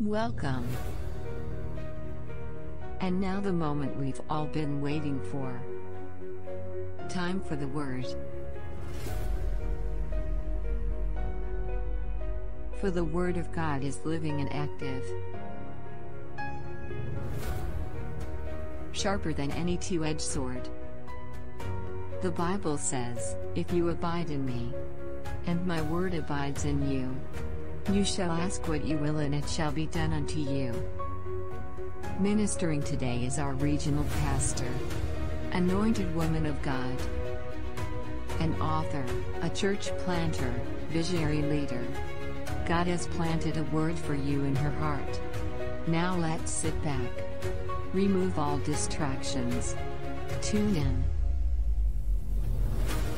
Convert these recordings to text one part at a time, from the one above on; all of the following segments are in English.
Welcome. And now the moment we've all been waiting for. Time for the word. For the word of God is living and active. Sharper than any two edged sword. The Bible says, If you abide in me, and my word abides in you, you shall ask what you will and it shall be done unto you. Ministering today is our regional pastor, anointed woman of God, an author, a church planter, visionary leader. God has planted a word for you in her heart. Now let's sit back. Remove all distractions. Tune in.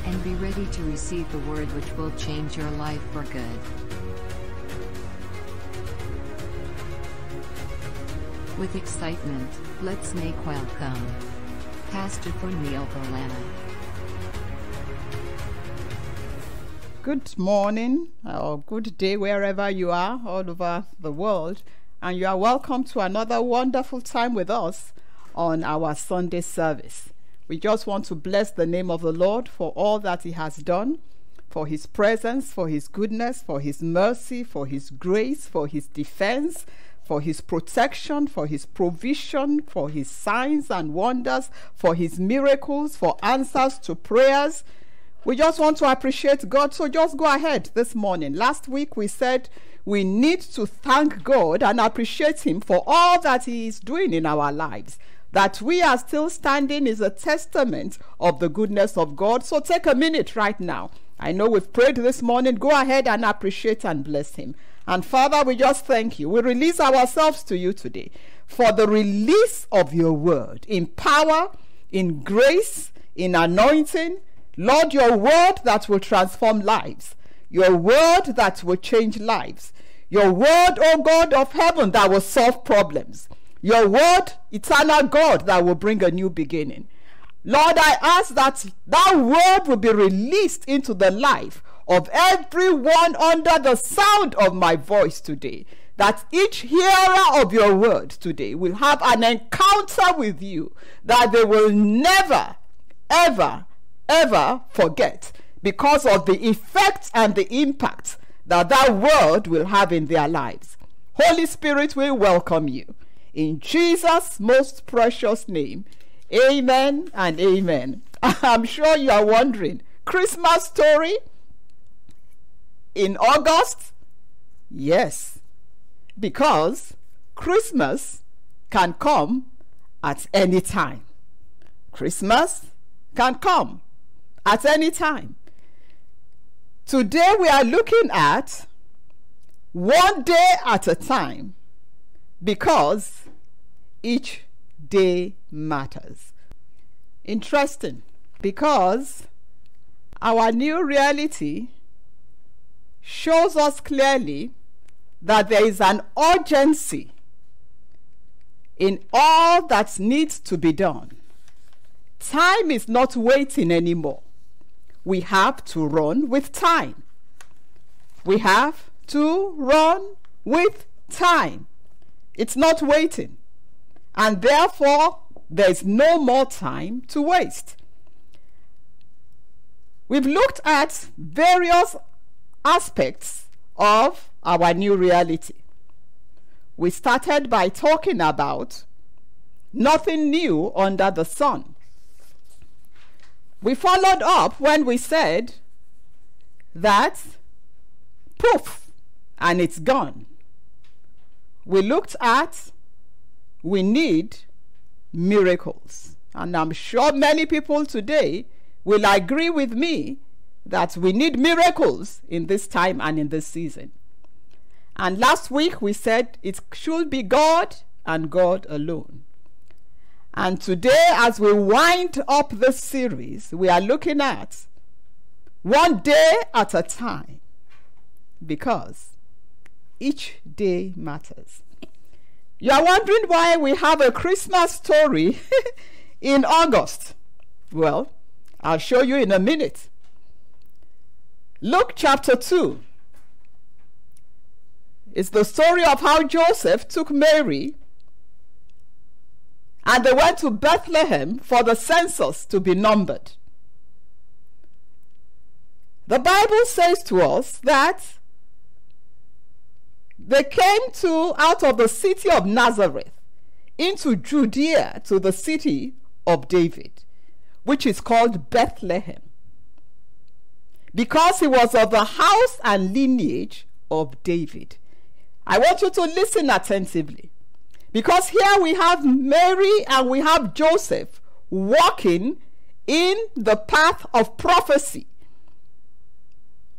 And be ready to receive the word which will change your life for good. With excitement, let's make welcome Pastor Cornel Berlana. Good morning or good day wherever you are all over the world, and you are welcome to another wonderful time with us on our Sunday service. We just want to bless the name of the Lord for all that He has done, for His presence, for His goodness, for His mercy, for His grace, for His defense, for his protection, for his provision, for his signs and wonders, for his miracles, for answers to prayers. We just want to appreciate God. So just go ahead this morning. Last week we said we need to thank God and appreciate Him for all that He is doing in our lives. That we are still standing is a testament of the goodness of God. So take a minute right now. I know we've prayed this morning. Go ahead and appreciate and bless Him. And Father, we just thank you. We release ourselves to you today for the release of your word in power, in grace, in anointing. Lord, your word that will transform lives, your word that will change lives, your word, O God of heaven, that will solve problems, your word, eternal God, that will bring a new beginning. Lord, I ask that that word will be released into the life of everyone under the sound of my voice today. That each hearer of your word today will have an encounter with you that they will never, ever, ever forget because of the effect and the impact that that word will have in their lives. Holy Spirit, we welcome you. In Jesus' most precious name, amen and amen. I'm sure you are wondering Christmas story? In August? Yes, because Christmas can come at any time. Christmas can come at any time. Today we are looking at one day at a time because each day matters. Interesting because our new reality shows us clearly that there is an urgency in all that needs to be done. Time is not waiting anymore. We have to run with time. We have to run with time. It's not waiting. And therefore, there's no more time to waste. We've looked at various aspects of our new reality. We started by talking about nothing new under the sun. We followed up when we said that poof, and it's gone. We looked at we need miracles. And I'm sure many people today will agree with me that we need miracles in this time and in this season. And last week we said it should be God and God alone. And today, as we wind up this series, we are looking at one day at a time because each day matters. You are wondering why we have a Christmas story in August. Well, I'll show you in a minute. Luke chapter 2. is the story of how Joseph took Mary and they went to Bethlehem for the census to be numbered. The Bible says to us that they came to out of the city of Nazareth into Judea to the city of David, which is called Bethlehem, because he was of the house and lineage of David. I want you to listen attentively because here we have Mary and we have Joseph walking in the path of prophecy.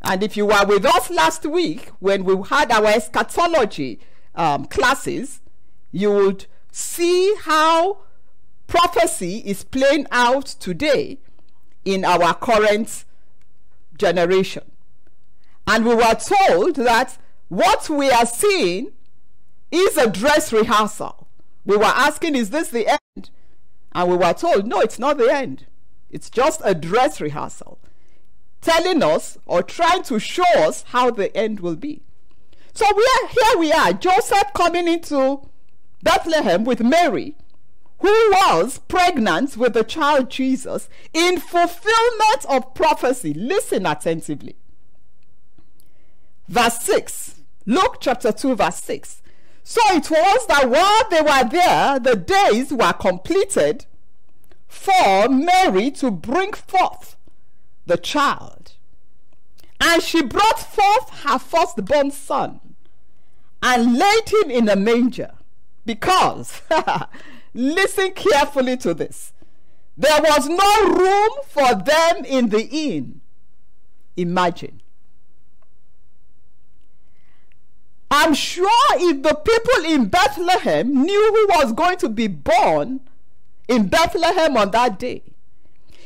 And if you were with us last week when we had our eschatology um, classes, you would see how prophecy is playing out today in our current generation. And we were told that what we are seeing is a dress rehearsal. We were asking, is this the end? And we were told, no, it's not the end. It's just a dress rehearsal, telling us or trying to show us how the end will be. So we are here we are, Joseph coming into Bethlehem with Mary, who was pregnant with the child Jesus in fulfillment of prophecy. Listen attentively. Verse 6, Luke chapter 2, verse 6. So it was that while they were there, the days were completed for Mary to bring forth the child. And she brought forth her firstborn son and laid him in a manger because, listen carefully to this, there was no room for them in the inn. Imagine. I'm sure if the people in Bethlehem knew who was going to be born in Bethlehem on that day,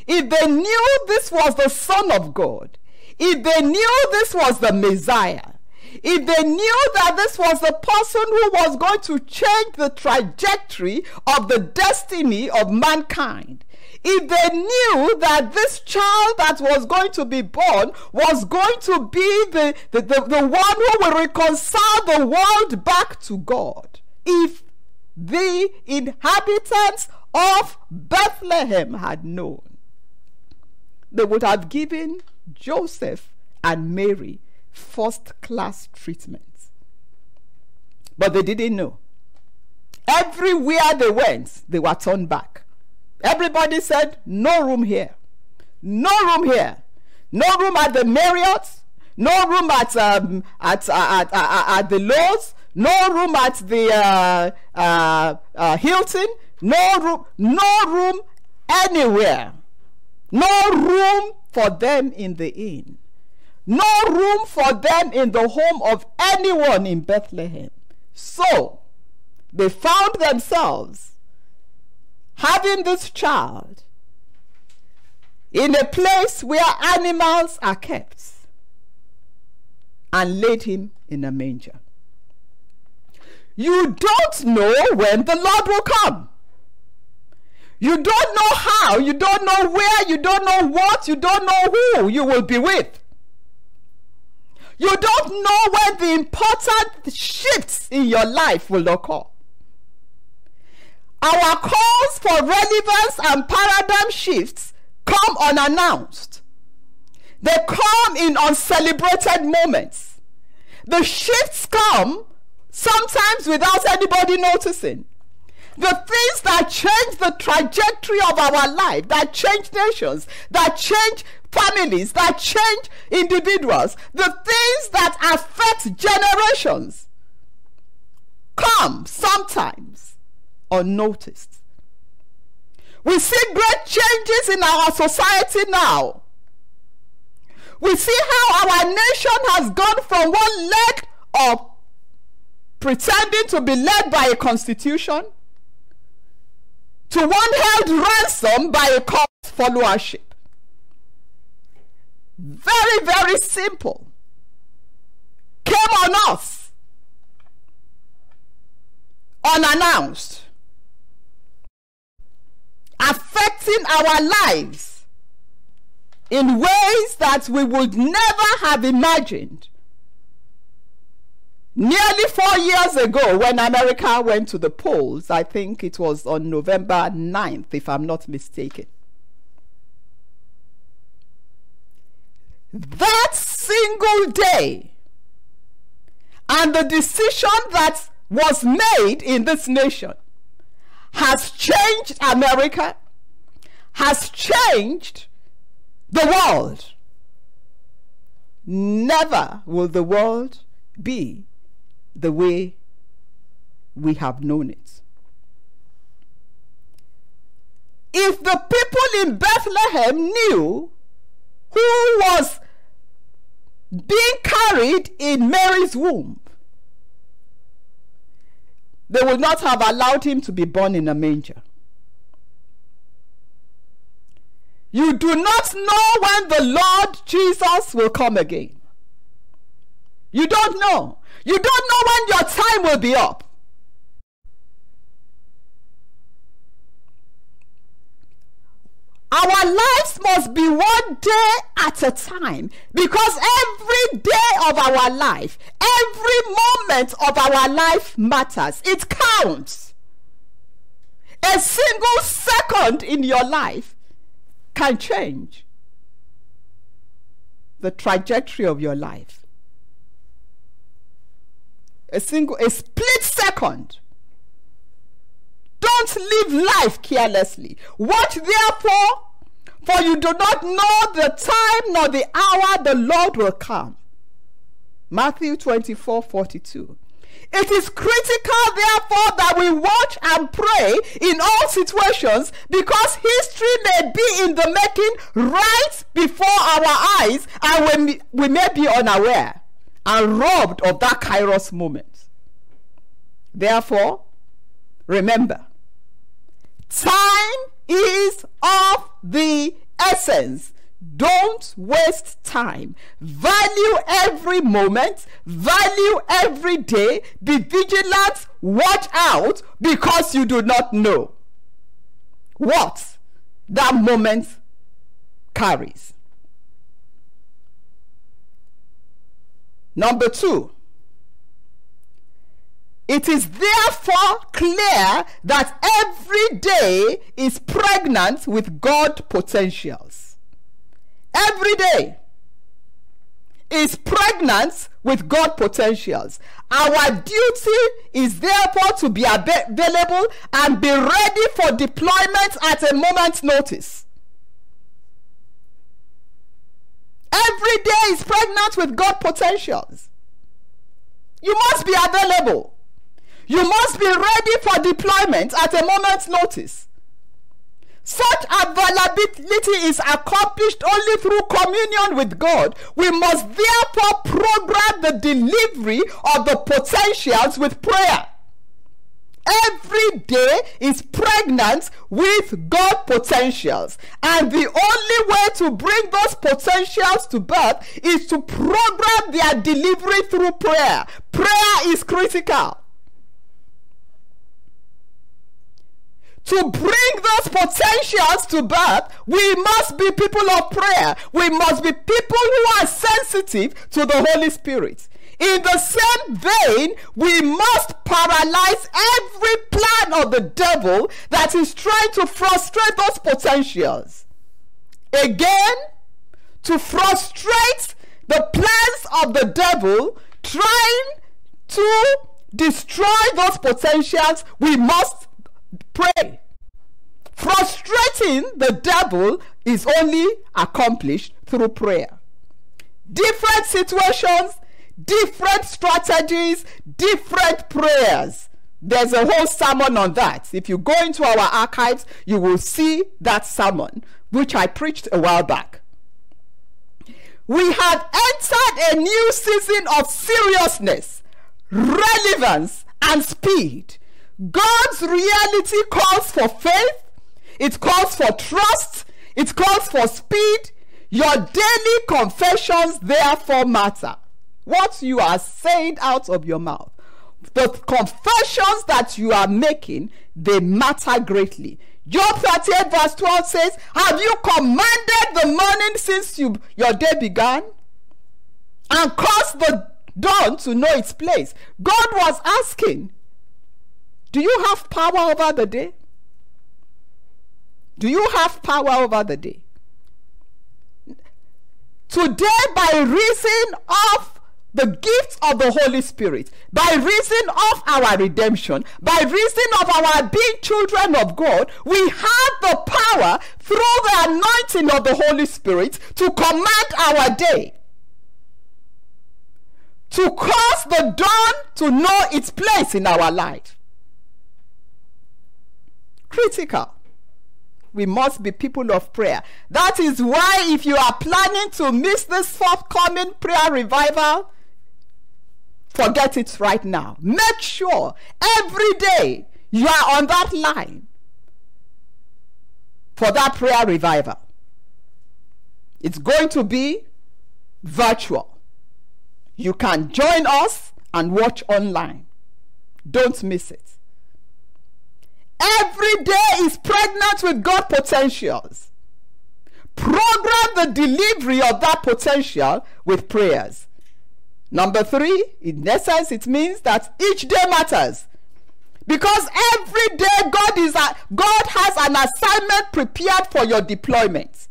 if they knew this was the Son of God, if they knew this was the Messiah, if they knew that this was the person who was going to change the trajectory of the destiny of mankind, if they knew that this child that was going to be born was going to be the, the, the, the one who will reconcile the world back to God, if the inhabitants of Bethlehem had known, they would have given Joseph and Mary first class treatment. But they didn't know. Everywhere they went, they were turned back. Everybody said, No room here. No room here. No room at the Marriott. No room at um, at, uh, at, uh, uh, at the Loews. No room at the uh, uh, uh, Hilton. No room. No room anywhere. No room for them in the inn. No room for them in the home of anyone in Bethlehem. So they found themselves having this child in a place where animals are kept and laid him in a manger. You don't know when the Lord will come. You don't know how, you don't know where, you don't know what, you don't know who you will be with. You don't know when the important shifts in your life will occur. Our calls for relevance and paradigm shifts come unannounced. They come in uncelebrated moments. The shifts come sometimes without anybody noticing. The things that change the trajectory of our life, that change nations, that change families, that change individuals, the things that affect generations come sometimes unnoticed. We see great changes in our society now. We see how our nation has gone from one leg of pretending to be led by a constitution to one held ransom by a cult followership. Very, very simple. Came on us unannounced, affecting our lives in ways that we would never have imagined. Nearly four years ago, when America went to the polls, I think it was on November 9th, if I'm not mistaken. That single day, and the decision that was made in this nation has changed America, has changed the world. Never will the world be the way we have known it. If the people in Bethlehem knew who was being carried in Mary's womb, they would not have allowed him to be born in a manger. You do not know when the Lord Jesus will come again. You don't know. You don't know when your time will be up. Our lives must be one day at a time because every day of our life, every moment of our life matters. It counts. A single second in your life can change the trajectory of your life. A single, a split second. Don't live life carelessly. Watch therefore, for you do not know the time nor the hour the Lord will come. Matthew 24 42. It is critical, therefore, that we watch and pray in all situations because history may be in the making right before our eyes and we, we may be unaware and robbed of that kairos moment. Therefore, remember, time is of the essence. Don't waste time. Value every moment. Value every day. Be vigilant. Watch out because you do not know what that moment carries. Number two, it is therefore clear that every day is pregnant with God potentials. Every day is pregnant with God potentials. Our duty is therefore to be available and be ready for deployment at a moment's notice. Every day is pregnant with God potentials. You must be available. You must be ready for deployment at a moment's notice. Such availability is accomplished only through communion with God. We must therefore program the delivery of the potentials with prayer. Every day is pregnant with God potentials. And the only way to bring those potentials to birth is to program their delivery through prayer. Prayer is critical. To bring those potentials to birth, we must be people of prayer. We must be people who are sensitive to the Holy Spirit. In the same vein, we must paralyze every plan of the devil that is trying to frustrate those potentials. Again, to frustrate the plans of the devil trying to destroy those potentials, we must pray. Frustrating the devil is only accomplished through prayer. Different situations, different strategies, different prayers. There's a whole sermon on that. If you go into our archives, you will see that sermon, which I preached a while back. We have entered a new season of seriousness, relevance, and speed God's reality calls for faith, it calls for trust, it calls for speed. Your daily confessions therefore matter. What you are saying out of your mouth, the confessions that you are making, they matter greatly. Job 38 verse 12 says, Have you commanded the morning since you, your day began? And caused the dawn to know its place. God was asking, Do you have power over the day? Do you have power over the day? Today, by reason of the gifts of the Holy Spirit, by reason of our redemption, by reason of our being children of God, we have the power through the anointing of the Holy Spirit to command our day. To cause the dawn to know its place in our life. Critical we must be people of prayer. That is why, if you are planning to miss this forthcoming prayer revival, forget it right now. Make sure every day you are on that line for that prayer revival. It's going to be virtual. You can join us and watch online. Don't miss it. Every day is pregnant with God potentials. Program the delivery of that potential with prayers. Number three, in essence, it means that each day matters. Because every day God is a, God has an assignment prepared for your deployment.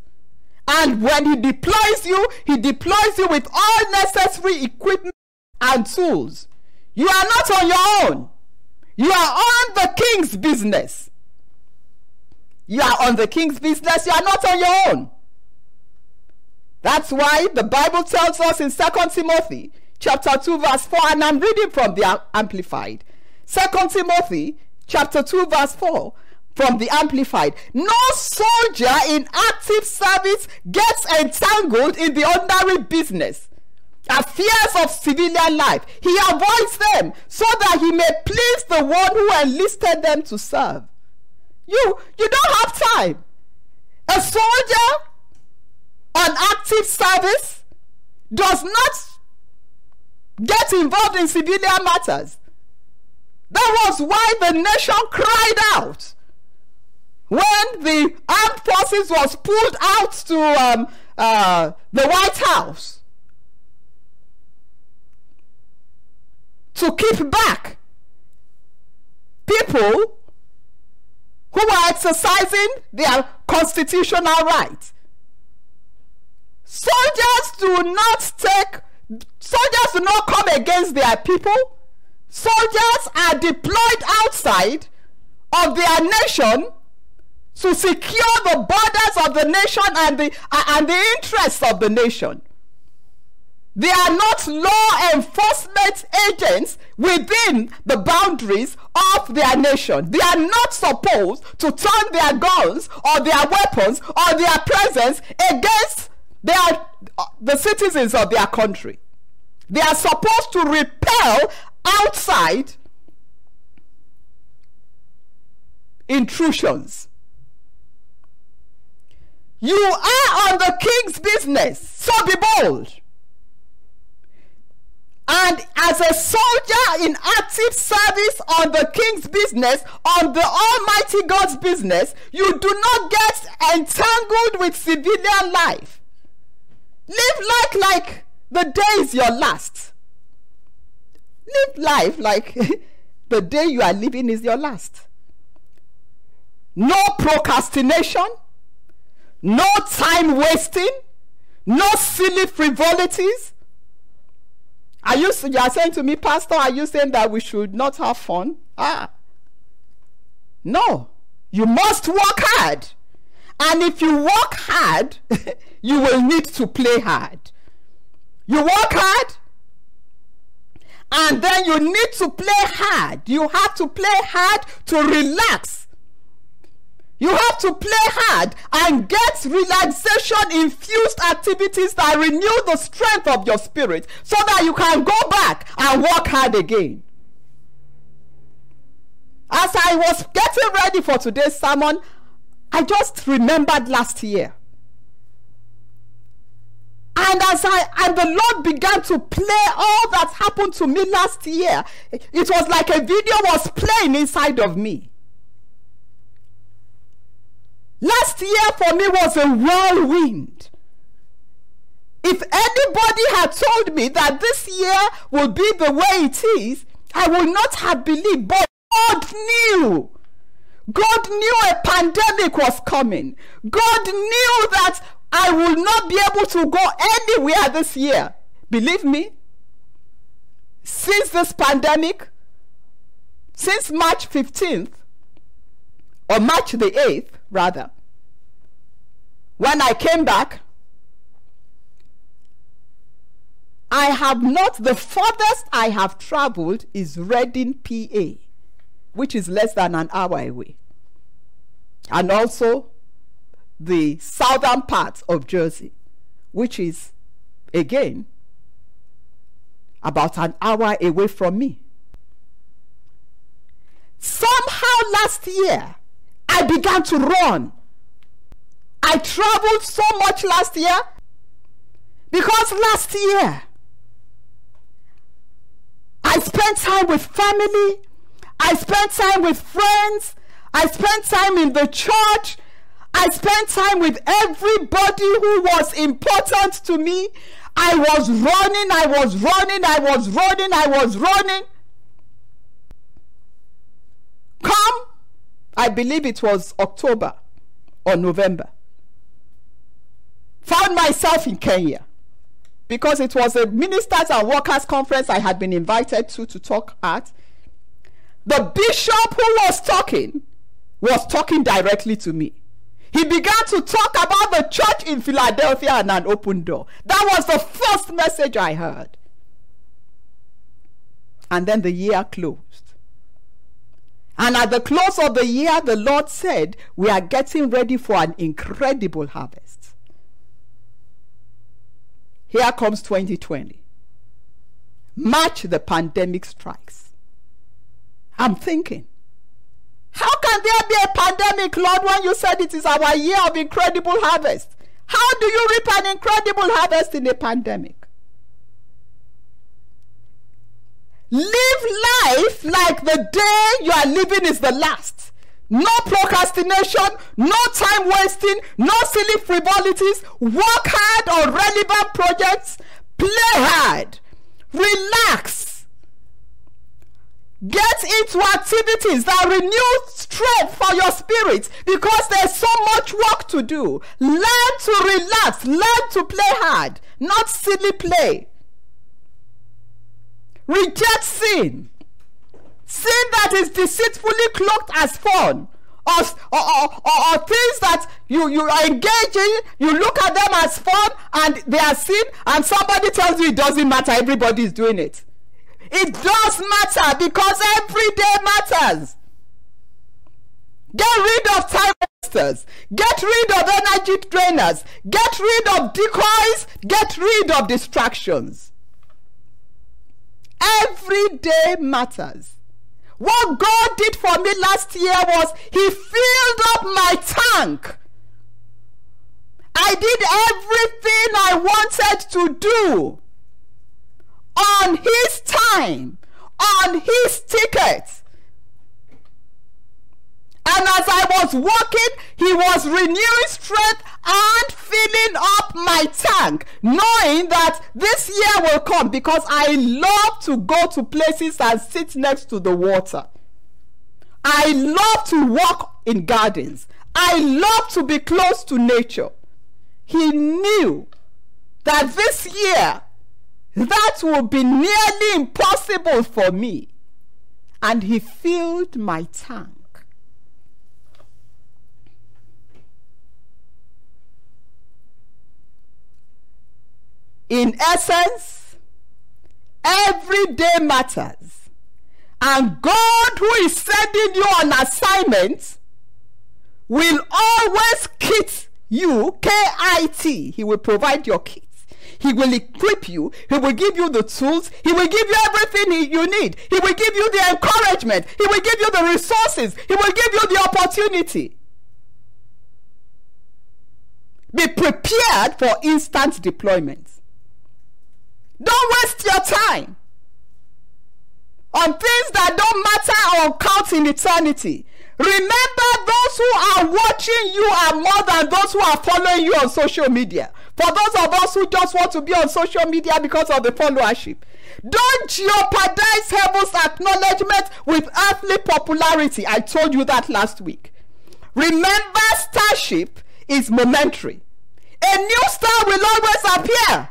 And when he deploys you, he deploys you with all necessary equipment and tools. You are not on your own. You are on the king's business. You are on the king's business. You are not on your own. That's why the Bible tells us in 2 Timothy chapter 2 verse 4 and I'm reading from the amplified. 2 Timothy chapter 2 verse 4 from the amplified. No soldier in active service gets entangled in the ordinary business affairs of civilian life. He avoids them so that he may please the one who enlisted them to serve. You, you don't have time. A soldier on active service does not get involved in civilian matters. That was why the nation cried out when the armed forces was pulled out to um, uh, the White House to keep back people who are exercising their constitutional right. Soldiers do not take, soldiers do not come against their people. Soldiers are deployed outside of their nation to secure the borders of the nation and the, uh, and the interests of the nation. They are not law enforcement agents within the boundaries of their nation. They are not supposed to turn their guns or their weapons or their presence against their, uh, the citizens of their country. They are supposed to repel outside intrusions. You are on the king's business, so be bold. And as a soldier in active service on the king's business, on the Almighty God's business, you do not get entangled with civilian life. Live life like the day is your last. Live life like the day you are living is your last. No procrastination, no time wasting, no silly frivolities are you, you are saying to me, Pastor, are you saying that we should not have fun? Ah. No. You must work hard. And if you work hard, you will need to play hard. You work hard, and then you need to play hard. You have to play hard to relax you have to play hard and get relaxation infused activities that renew the strength of your spirit so that you can go back and work hard again. As I was getting ready for today's sermon, I just remembered last year. And as I and the Lord began to play all that happened to me last year, it was like a video was playing inside of me. Last year for me was a whirlwind. If anybody had told me that this year will be the way it is, I would not have believed. But God knew. God knew a pandemic was coming. God knew that I will not be able to go anywhere this year. Believe me, since this pandemic, since March 15th, or March the 8th, rather, when I came back, I have not, the farthest I have traveled is Reading, PA, which is less than an hour away. And also the southern part of Jersey, which is, again, about an hour away from me. Somehow last year, I began to run. I traveled so much last year because last year I spent time with family, I spent time with friends, I spent time in the church, I spent time with everybody who was important to me. I was running, I was running, I was running, I was running. Come, I believe it was October or November. Found myself in Kenya because it was a ministers and workers conference I had been invited to to talk at. The bishop who was talking was talking directly to me. He began to talk about the church in Philadelphia and an open door. That was the first message I heard. And then the year closed. And at the close of the year, the Lord said, We are getting ready for an incredible harvest. Here comes 2020. March the pandemic strikes. I'm thinking, how can there be a pandemic, Lord, when you said it is our year of incredible harvest? How do you reap an incredible harvest in a pandemic? Live life like the day you are living is the last. No procrastination, no time wasting, no silly frivolities. Work hard on relevant projects. Play hard. Relax Get into activities that renew strength for your spirit because there's so much work to do. Learn to relax, learn to play hard, not silly play. Reject sin. Sin that is deceitfully cloaked as fun. Or, or, or, or, things that you, you are engaging, you look at them as fun and they are sin, and somebody tells you it doesn't matter, everybody is doing it. It does matter because every day matters. Get rid of time wasters. Get rid of energy drainers. Get rid of decoys. Get rid of distractions. Every day matters. What God did for me last year was He filled up my tank. I did everything I wanted to do on his time, on his ticket. And as I was walking, he was renewing strength and filling up my tank, knowing that this year will come because I love to go to places and sit next to the water. I love to walk in gardens. I love to be close to nature. He knew that this year that would be nearly impossible for me. And he filled my tank. In essence, every day matters. And God, who is sending you on assignment, will always kit you, K I T. He will provide your kit. He will equip you. He will give you the tools. He will give you everything you need. He will give you the encouragement. He will give you the resources. He will give you the opportunity. Be prepared for instant deployment. Don't waste your time on things that don't matter or count in eternity. Remember, those who are watching you are more than those who are following you on social media. For those of us who just want to be on social media because of the followership, don't jeopardize heaven's acknowledgement with earthly popularity. I told you that last week. Remember, starship is momentary. A new star will always appear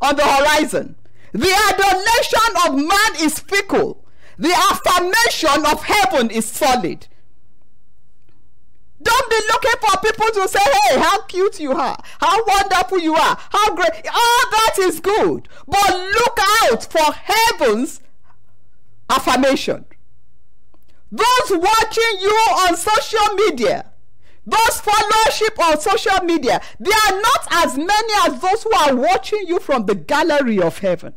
on the horizon. The adulation of man is fickle. The affirmation of heaven is solid. Don't be looking for people to say, hey, how cute you are, how wonderful you are, how great. All that is good. But look out for heaven's affirmation. Those watching you on social media, those followership on social media, they are not as many as those who are watching you from the gallery of heaven.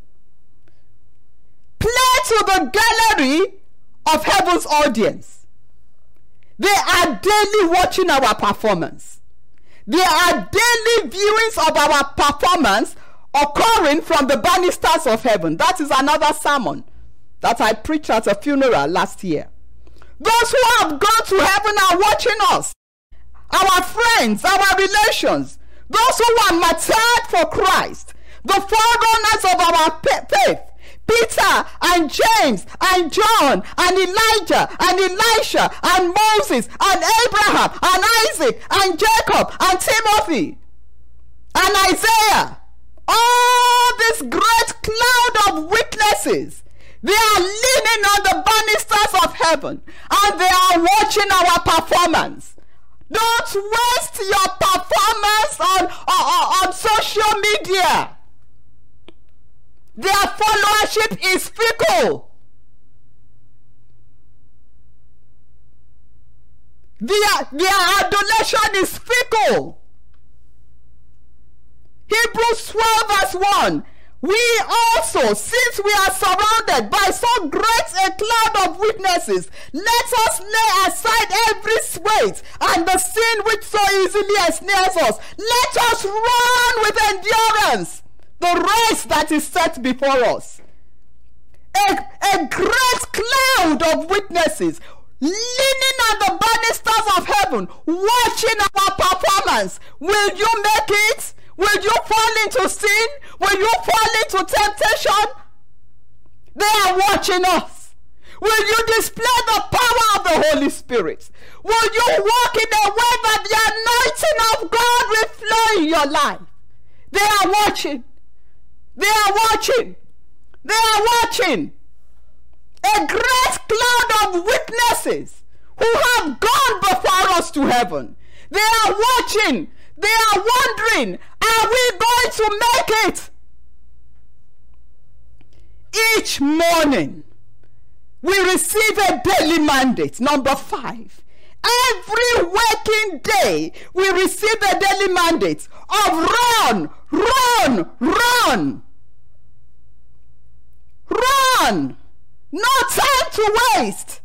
Play to the gallery of heaven's audience. They are daily watching our performance. There are daily viewings of our performance occurring from the banisters of heaven. That is another sermon that I preached at a funeral last year. Those who have gone to heaven are watching us. Our friends, our relations, those who are martyred for Christ, the forerunners of our faith, Peter and James and John and Elijah and Elisha and Moses and Abraham and Isaac and Jacob and Timothy and Isaiah. All this great cloud of witnesses. They are leaning on the banisters of heaven and they are watching our performance. Don't waste your performance on, on, on social media. Their followership is fickle. Their, their adulation is fickle. Hebrews 12 verse 1. We also, since we are surrounded by so great a cloud of witnesses, let us lay aside every weight and the sin which so easily ensnares us. Let us run with endurance the race that is set before us. A, a great cloud of witnesses leaning on the banisters of heaven, watching our performance. Will you make it? Will you fall into sin? Will you fall into temptation? They are watching us. Will you display the power of the Holy Spirit? Will you walk in a way that the anointing of God will flow in your life? They are watching. They are watching. They are watching. A great cloud of witnesses who have gone before us to heaven. They are watching. They are wondering, are we going to make it? Each morning, we receive a daily mandate. Number five. Every working day, we receive a daily mandate of run, run, run. Run! No time to waste.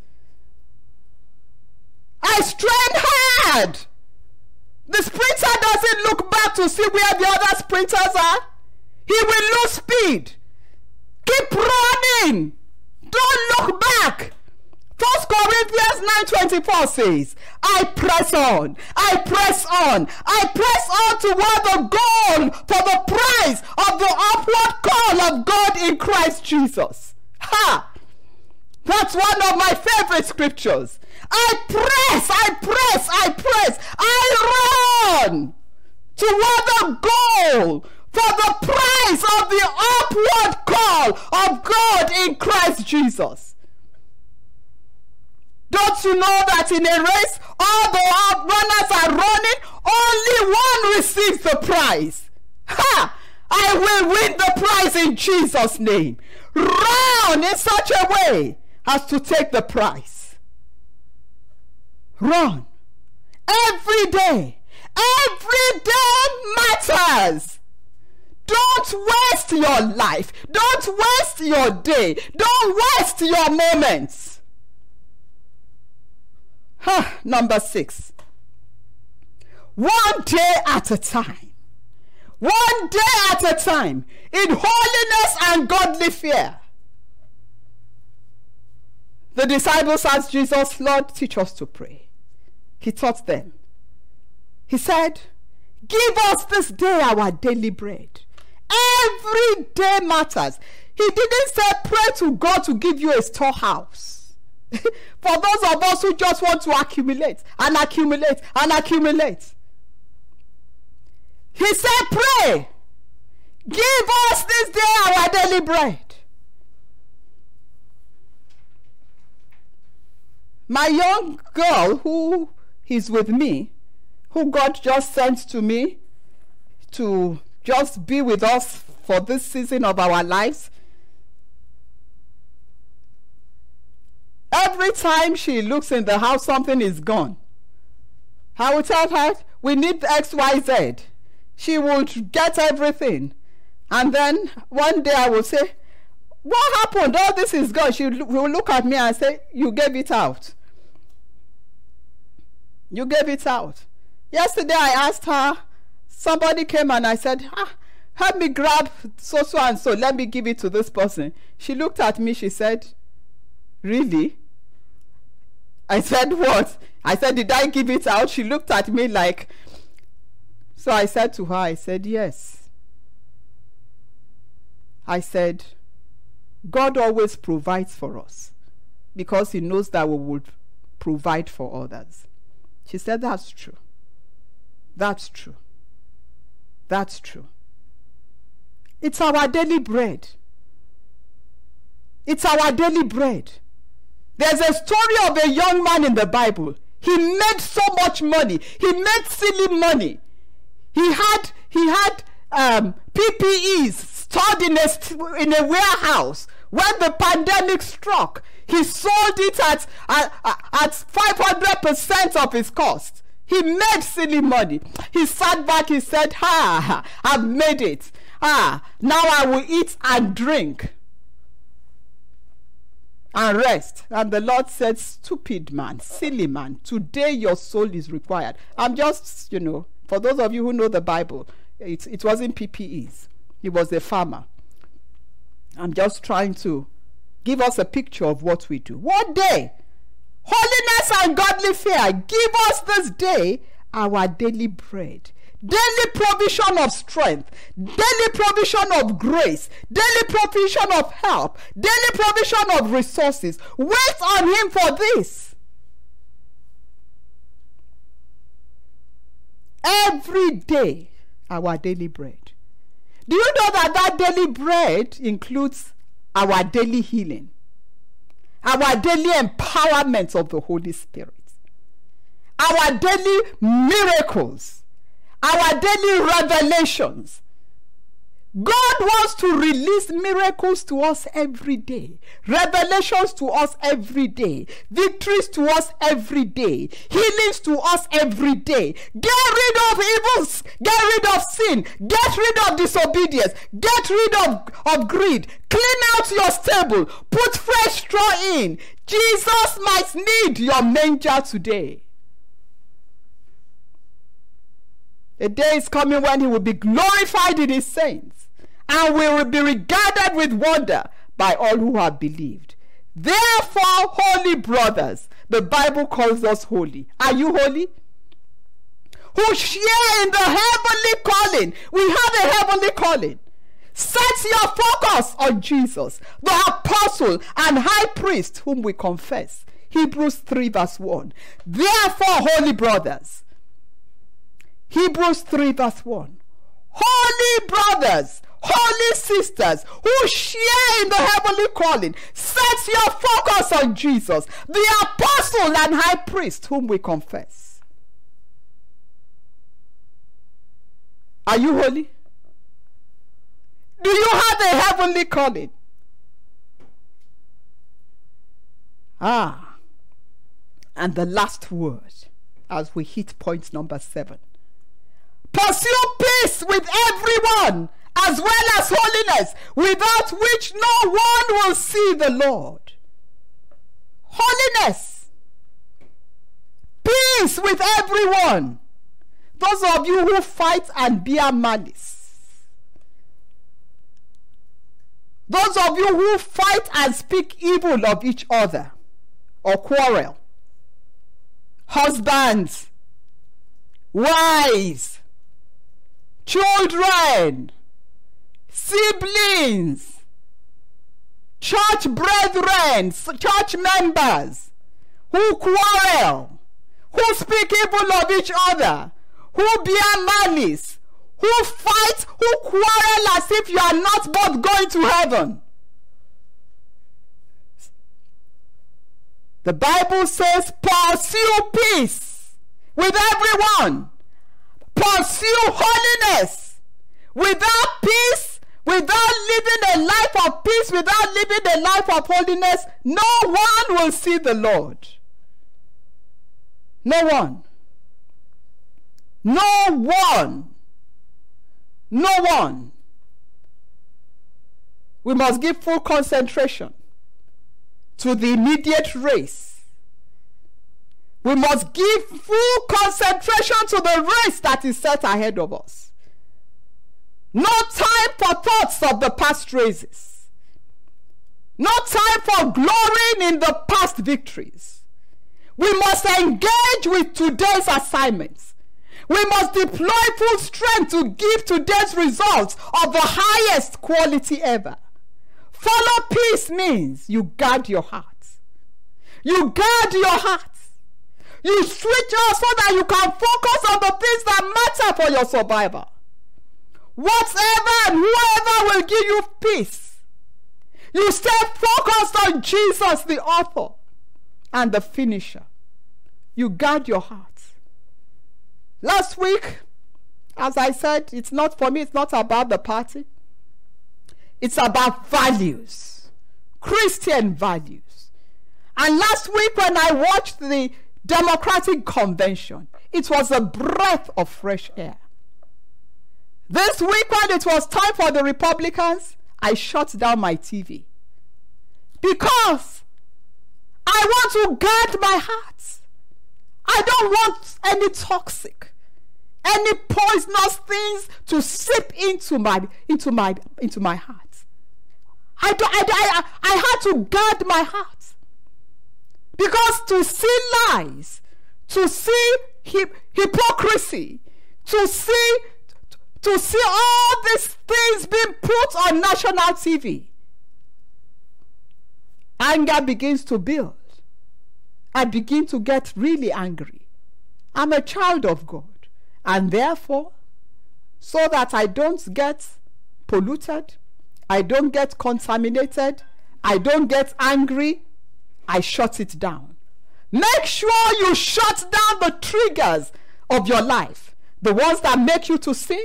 I strain hard. The sprinter doesn't look back to see where the other sprinters are. He will lose speed. Keep running. Don't look back. First Corinthians 9:24 says, I press on, I press on, I press on toward the goal for the prize of the upward call of God in Christ Jesus. Ha! That's one of my favorite scriptures. I press, I press, I press, I run toward the goal for the prize of the upward call of God in Christ Jesus. Don't you know that in a race, all the runners are running, only one receives the prize? Ha! I will win the prize in Jesus' name. Run in such a way as to take the prize. Run. Every day. Every day matters. Don't waste your life. Don't waste your day. Don't waste your moments. Huh, number six. One day at a time. One day at a time. In holiness and godly fear. The disciples asked Jesus, Lord, teach us to pray. He taught them. He said, Give us this day our daily bread. Every day matters. He didn't say pray to God to give you a storehouse. For those of us who just want to accumulate and accumulate and accumulate. He said, Pray. Give us this day our daily bread. My young girl who is with me, who God just sent to me to just be with us for this season of our lives. Every time she looks in the house, something is gone. I will tell her, we need XYZ. She will get everything. And then one day I will say, What happened? All this is gone. She will look at me and say, You gave it out. You gave it out. Yesterday I asked her, somebody came and I said, ah, help me grab so so and so, let me give it to this person. She looked at me, she said, Really? I said, What? I said, Did I give it out? She looked at me like, So I said to her, I said, Yes. I said, God always provides for us because He knows that we would provide for others. She said, That's true. That's true. That's true. It's our daily bread. It's our daily bread. There's a story of a young man in the Bible. He made so much money. He made silly money. He had he had um, PPEs stored in a in a warehouse when the pandemic struck. He sold it at at, at 500 percent of his cost. He made silly money. He sat back, he said, Ha, I've made it. Ah, now I will eat and drink and rest. And the Lord said, Stupid man, silly man, today your soul is required. I'm just, you know, for those of you who know the Bible, it, it wasn't PPEs, he was a farmer. I'm just trying to give us a picture of what we do. What day, holiness and godly fear, give us this day our daily bread. Daily provision of strength, daily provision of grace, daily provision of help, daily provision of resources. Wait on Him for this. Every day, our daily bread. Do you know that that daily bread includes our daily healing? our daily empowerment of the Holy Spirit, our daily miracles, our daily revelations, God wants to release miracles to us every day, revelations to us every day, victories to us every day, healings to us every day. Get rid of evils, get rid of sin, get rid of disobedience, get rid of, of greed, clean out your stable, put fresh straw in. Jesus might need your manger today. A day is coming when he will be glorified in his saints and will be regarded with wonder by all who have believed. Therefore, holy brothers, the Bible calls us holy. Are you holy? Who share in the heavenly calling. We have a heavenly calling. Set your focus on Jesus, the apostle and high priest whom we confess. Hebrews 3, verse 1. Therefore, holy brothers. Hebrews 3, verse 1. Holy brothers, holy sisters who share in the heavenly calling, set your focus on Jesus, the apostle and high priest whom we confess. Are you holy? Do you have a heavenly calling? Ah, and the last word as we hit point number seven. Pursue peace with everyone as well as holiness, without which no one will see the Lord. Holiness, peace with everyone. Those of you who fight and bear malice, those of you who fight and speak evil of each other or quarrel, husbands, wives, children, siblings, church brethren, church members who quarrel, who speak evil of each other, who bear malice, who fight, who quarrel as if you are not both going to heaven. The Bible says, pursue peace with everyone. Pursue holiness. Without peace, without living a life of peace, without living a life of holiness, no one will see the Lord. No one. No one. No one. We must give full concentration to the immediate race. We must give full concentration to the race that is set ahead of us. No time for thoughts of the past races. No time for glorying in the past victories. We must engage with today's assignments. We must deploy full strength to give today's results of the highest quality ever. Follow peace means you guard your heart. You guard your heart. You switch off so that you can focus on the things that matter for your survival. Whatever and whoever will give you peace. You stay focused on Jesus, the author and the finisher. You guard your heart. Last week, as I said, it's not for me, it's not about the party. It's about values, Christian values. And last week, when I watched the Democratic Convention, it was a breath of fresh air. This week, when it was time for the Republicans, I shut down my TV because I want to guard my heart. I don't want any toxic, any poisonous things to seep into my into my into my heart. I, do, I, I, I had to guard my heart because to see lies, to see hip, hypocrisy, to see to see all these things being put on national TV, anger begins to build. I begin to get really angry. I'm a child of God. And therefore, so that I don't get polluted, I don't get contaminated, I don't get angry, I shut it down. Make sure you shut down the triggers of your life, the ones that make you to sin,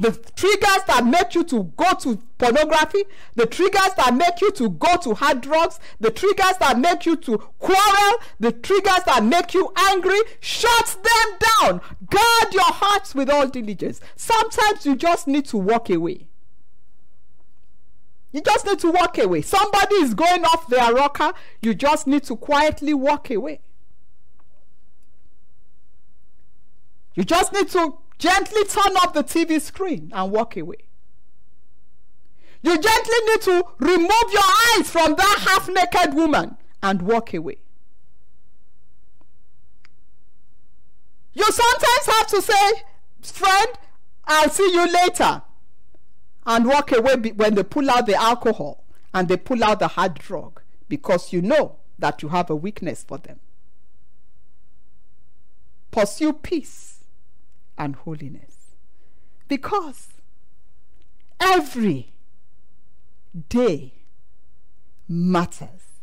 the triggers that make you to go to pornography, the triggers that make you to go to hard drugs, the triggers that make you to quarrel, the triggers that make you angry, shut them down. Guard your hearts with all diligence. Sometimes you just need to walk away. You just need to walk away. Somebody is going off their rocker, you just need to quietly walk away. You just need to Gently turn off the TV screen and walk away. You gently need to remove your eyes from that half naked woman and walk away. You sometimes have to say, friend, I'll see you later, and walk away when they pull out the alcohol and they pull out the hard drug because you know that you have a weakness for them. Pursue peace and holiness. Because every day matters.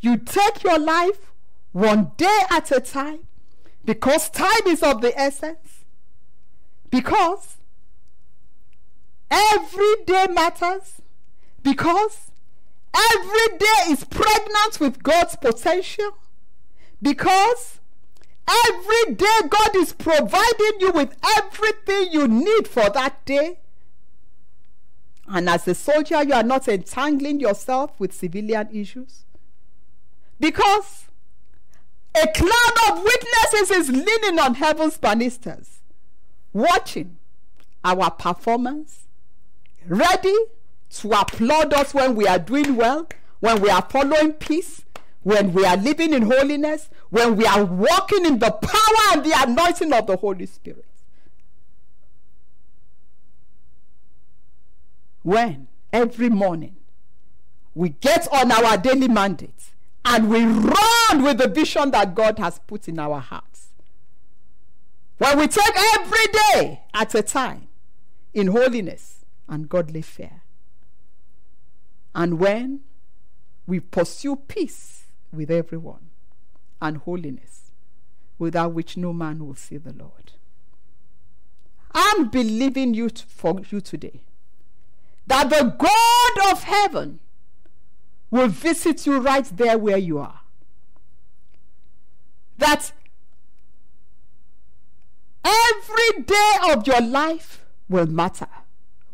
You take your life one day at a time because time is of the essence. Because every day matters. Because every day is pregnant with God's potential. Because Every day, God is providing you with everything you need for that day. And as a soldier, you are not entangling yourself with civilian issues. Because a cloud of witnesses is leaning on heaven's banisters, watching our performance, ready to applaud us when we are doing well, when we are following peace, when we are living in holiness, when we are walking in the power and the anointing of the Holy Spirit. when every morning we get on our daily mandate and we run with the vision that God has put in our hearts. When we take every day at a time in holiness and godly fear. And when we pursue peace with everyone and holiness, without which no man will see the Lord. I'm believing you t- for you today that the God of heaven will visit you right there where you are. That every day of your life will matter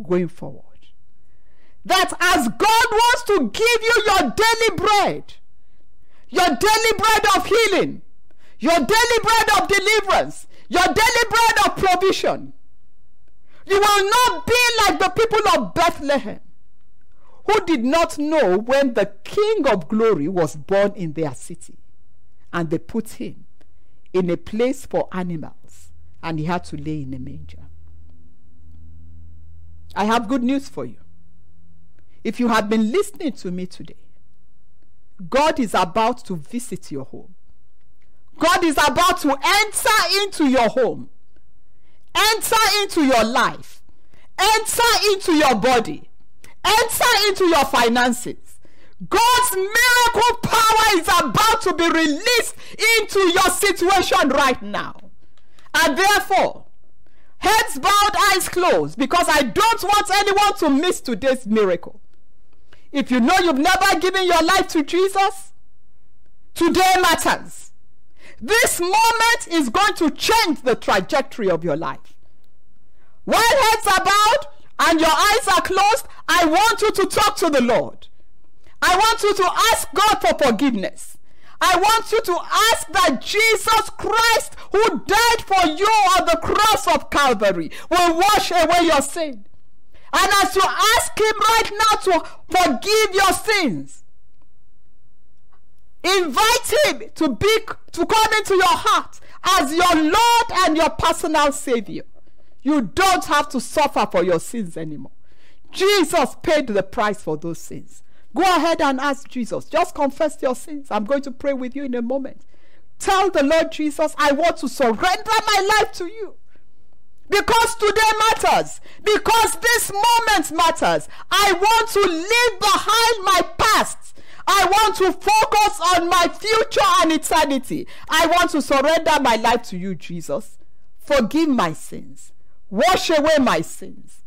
going forward. That as God wants to give you your daily bread, your daily bread of healing, your daily bread of deliverance, your daily bread of provision, you will not be like the people of Bethlehem who did not know when the King of glory was born in their city. And they put him in a place for animals, and he had to lay in a manger. I have good news for you. If you have been listening to me today, God is about to visit your home. God is about to enter into your home, enter into your life, enter into your body, enter into your finances. God's miracle power is about to be released into your situation right now. And therefore, heads bowed, eyes closed, because I don't want anyone to miss today's miracle. If you know you've never given your life to Jesus, today matters. This moment is going to change the trajectory of your life. While heads are bowed and your eyes are closed, I want you to talk to the Lord. I want you to ask God for forgiveness. I want you to ask that Jesus Christ, who died for you on the cross of Calvary, will wash away your sin. And as you ask Him right now to forgive your sins, invite Him to be to come into your heart as your Lord and your personal Savior. You don't have to suffer for your sins anymore. Jesus paid the price for those sins. Go ahead and ask Jesus. Just confess your sins. I'm going to pray with you in a moment. Tell the Lord Jesus, I want to surrender my life to you. Because today matters. Because this moment matters. I want to leave behind my past. I want to focus on my future and eternity. I want to surrender my life to you, Jesus. Forgive my sins. Wash away my sins.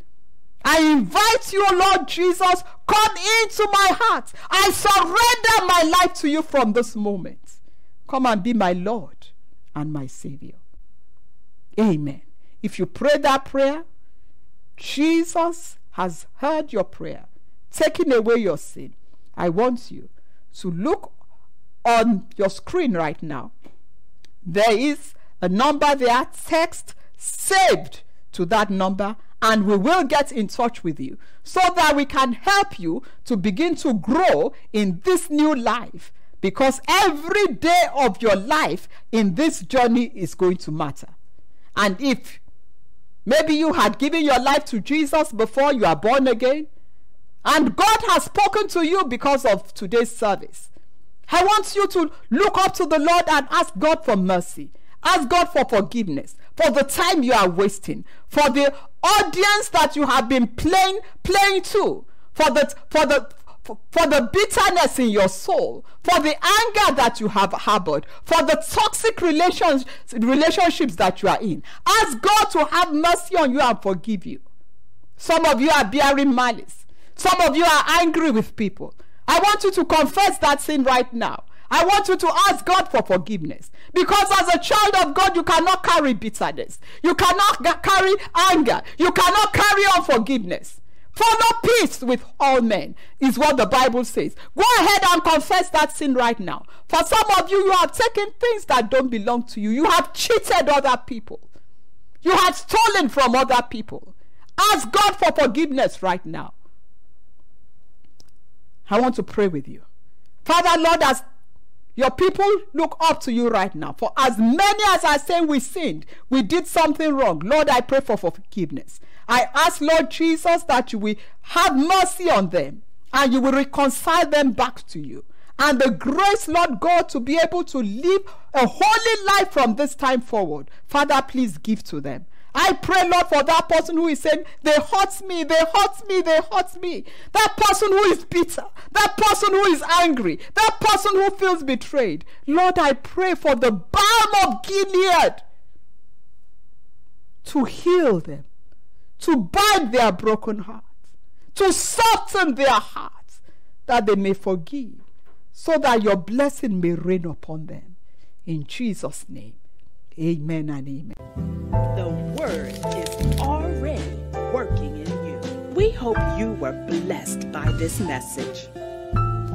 I invite you, Lord Jesus, come into my heart. I surrender my life to you from this moment. Come and be my Lord and my Savior. Amen. If you pray that prayer, Jesus has heard your prayer, taking away your sin. I want you to look on your screen right now. There is a number there, text saved to that number, and we will get in touch with you so that we can help you to begin to grow in this new life. Because every day of your life in this journey is going to matter. And if maybe you had given your life to Jesus before you are born again, and God has spoken to you because of today's service, I want you to look up to the Lord and ask God for mercy. Ask God for forgiveness for the time you are wasting, for the audience that you have been playing playing to, for the for the for, the bitterness in your soul, for the anger that you have harbored, for the toxic relations relationships that you are in. Ask God to have mercy on you and forgive you. Some of you are bearing malice. Some of you are angry with people. I want you to confess that sin right now. I want you to ask God for forgiveness. Because as a child of God, you cannot carry bitterness. You cannot g- carry anger. You cannot carry unforgiveness. Follow peace with all men, is what the Bible says. Go ahead and confess that sin right now. For some of you, you have taken things that don't belong to you. You have cheated other people. You have stolen from other people. Ask God for forgiveness right now. I want to pray with you. Father, Lord, as your people look up to you right now. For as many as are saying we sinned, we did something wrong. Lord, I pray for forgiveness. I ask, Lord Jesus, that you will have mercy on them and you will reconcile them back to you. And the grace, Lord God, to be able to live a holy life from this time forward. Father, please give to them. I pray, Lord, for that person who is saying, they hurt me, they hurt me, they hurt me. That person who is bitter, that person who is angry, that person who feels betrayed. Lord, I pray for the balm of Gilead to heal them, to bind their broken hearts, to soften their hearts, that they may forgive, so that your blessing may rain upon them. In Jesus' name, amen and amen. The word is already working in you. We hope you were blessed by this message.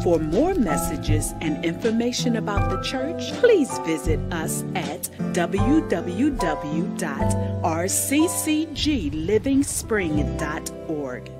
For more messages and information about the church, please visit us at www.rccglivingspring.org.